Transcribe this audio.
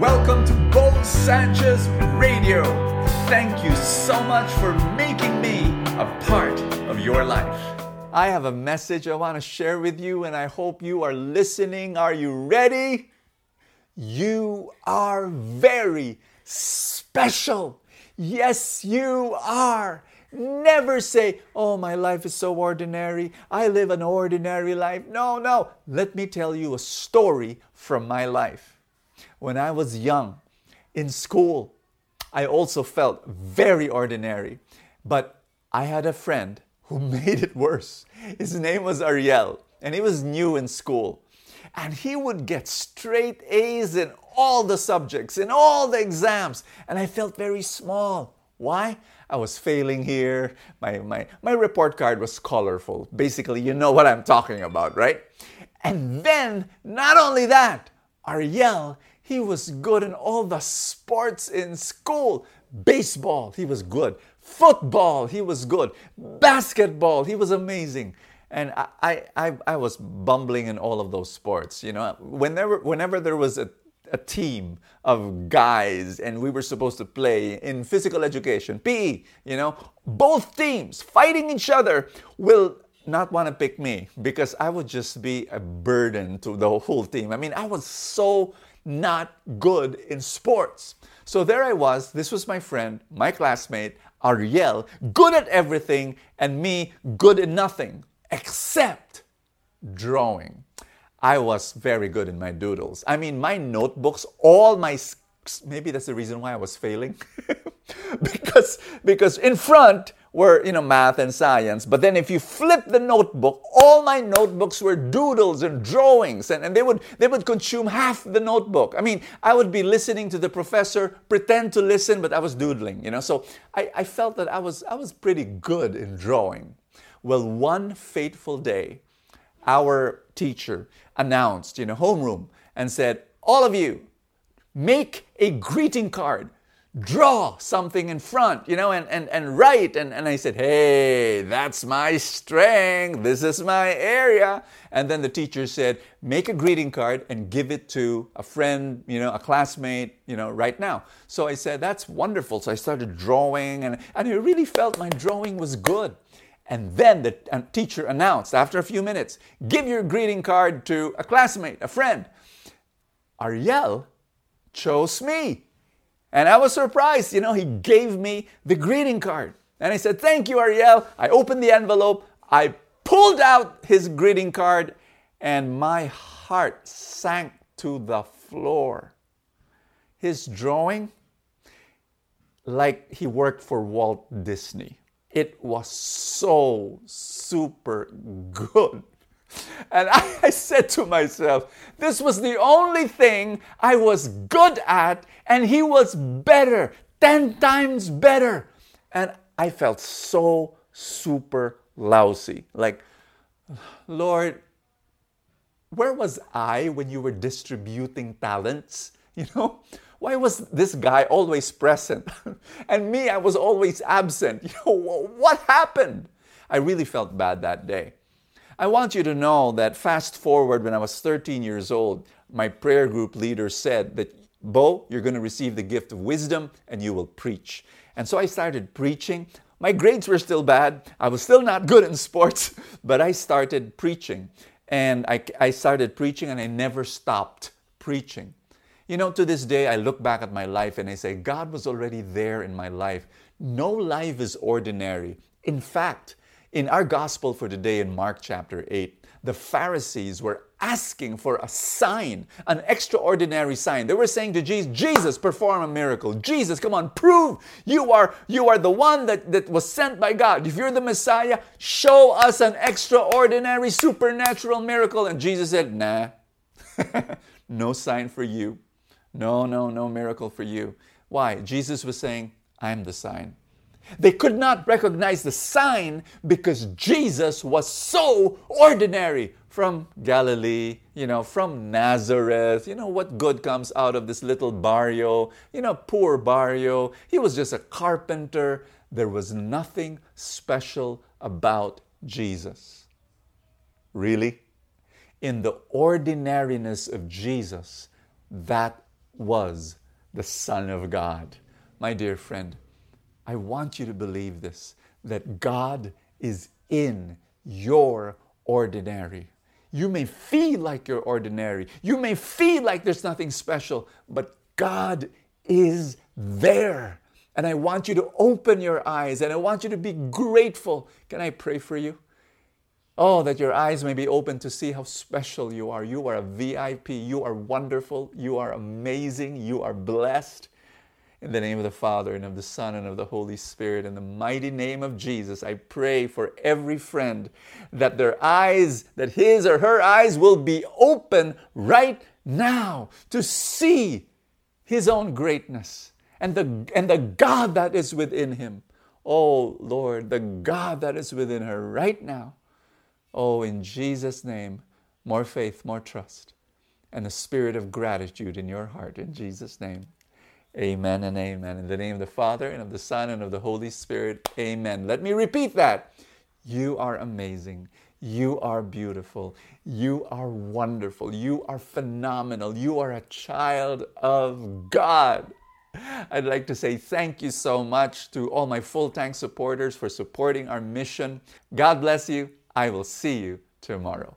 Welcome to Bo Sanchez Radio. Thank you so much for making me a part of your life. I have a message I want to share with you, and I hope you are listening. Are you ready? You are very special. Yes, you are. Never say, Oh, my life is so ordinary. I live an ordinary life. No, no. Let me tell you a story from my life. When I was young, in school, I also felt very ordinary. But I had a friend who made it worse. His name was Ariel, and he was new in school. And he would get straight A's in all the subjects, in all the exams. And I felt very small. Why? I was failing here. My, my, my report card was colorful. Basically, you know what I'm talking about, right? And then, not only that, Ariel, he was good in all the sports in school. Baseball, he was good. Football, he was good. Basketball, he was amazing. And I, I, I was bumbling in all of those sports. You know, whenever, whenever there was a, a team of guys and we were supposed to play in physical education, PE, you know, both teams fighting each other will not want to pick me because I would just be a burden to the whole team. I mean, I was so not good in sports. So there I was. This was my friend, my classmate, Ariel, good at everything, and me, good at nothing except drawing. I was very good in my doodles. I mean, my notebooks, all my maybe that's the reason why I was failing. because because in front were you know math and science. But then if you flip the notebook all my notebooks were doodles and drawings and, and they would they would consume half the notebook. I mean i would be listening to the professor pretend to listen but i was doodling you know? So i, I felt that i was i was pretty good in drawing. Well one fateful day our teacher announced in a homeroom and said all of you make a greeting card draw something in front, you know, and, and, and write. And, and I said, hey, that's my strength. This is my area. And then the teacher said, make a greeting card and give it to a friend, you know, a classmate, you know, right now. So I said, that's wonderful. So I started drawing and, and I really felt my drawing was good. And then the teacher announced after a few minutes, give your greeting card to a classmate, a friend. Ariel chose me. And I was surprised. You know, he gave me the greeting card. And I said, Thank you, Ariel. I opened the envelope. I pulled out his greeting card, and my heart sank to the floor. His drawing, like he worked for Walt Disney, it was so super good. And I, said to myself, this was the only thing I was good at, and he was better, 10 times better. And I felt so super lousy. Like, Lord, where was I when you were distributing talents? You know, why was this guy always present? and me, I was always absent. You know, what happened? I really felt bad that day. I want you to know that fast forward when I was 13 years old, my prayer group leader said that, Bo, you're going to receive the gift of wisdom and you will preach. And so I started preaching. My grades were still bad. I was still not good in sports, but I started preaching. And I, I started preaching and I never stopped preaching. You know, to this day, I look back at my life and I say, God was already there in my life. No life is ordinary. In fact, in our gospel for today in Mark chapter 8, the Pharisees were asking for a sign, an extraordinary sign. They were saying to Jesus, Jesus, perform a miracle. Jesus, come on, prove you are you are the one that, that was sent by God. If you're the Messiah, show us an extraordinary supernatural miracle. And Jesus said, Nah, no sign for you. No, no, no miracle for you. Why? Jesus was saying, I'm the sign. They could not recognize the sign because Jesus was so ordinary from Galilee, you know, from Nazareth. You know, what good comes out of this little barrio? You know, poor barrio. He was just a carpenter. There was nothing special about Jesus. Really? In the ordinariness of Jesus, that was the Son of God. My dear friend, I want you to believe this that God is in your ordinary. You may feel like you're ordinary. You may feel like there's nothing special, but God is there. And I want you to open your eyes and I want you to be grateful. Can I pray for you? Oh, that your eyes may be open to see how special you are. You are a VIP. You are wonderful. You are amazing. You are blessed. In the name of the Father, and of the Son, and of the Holy Spirit, in the mighty name of Jesus, I pray for every friend that their eyes, that his or her eyes will be open right now to see his own greatness and the, and the God that is within him. Oh Lord, the God that is within her right now. Oh, in Jesus' name, more faith, more trust, and a spirit of gratitude in your heart. In Jesus' name. Amen and amen. In the name of the Father, and of the Son, and of the Holy Spirit. Amen. Let me repeat that. You are amazing. You are beautiful. You are wonderful. You are phenomenal. You are a child of God. I'd like to say thank you so much to all my full tank supporters for supporting our mission. God bless you. I will see you tomorrow.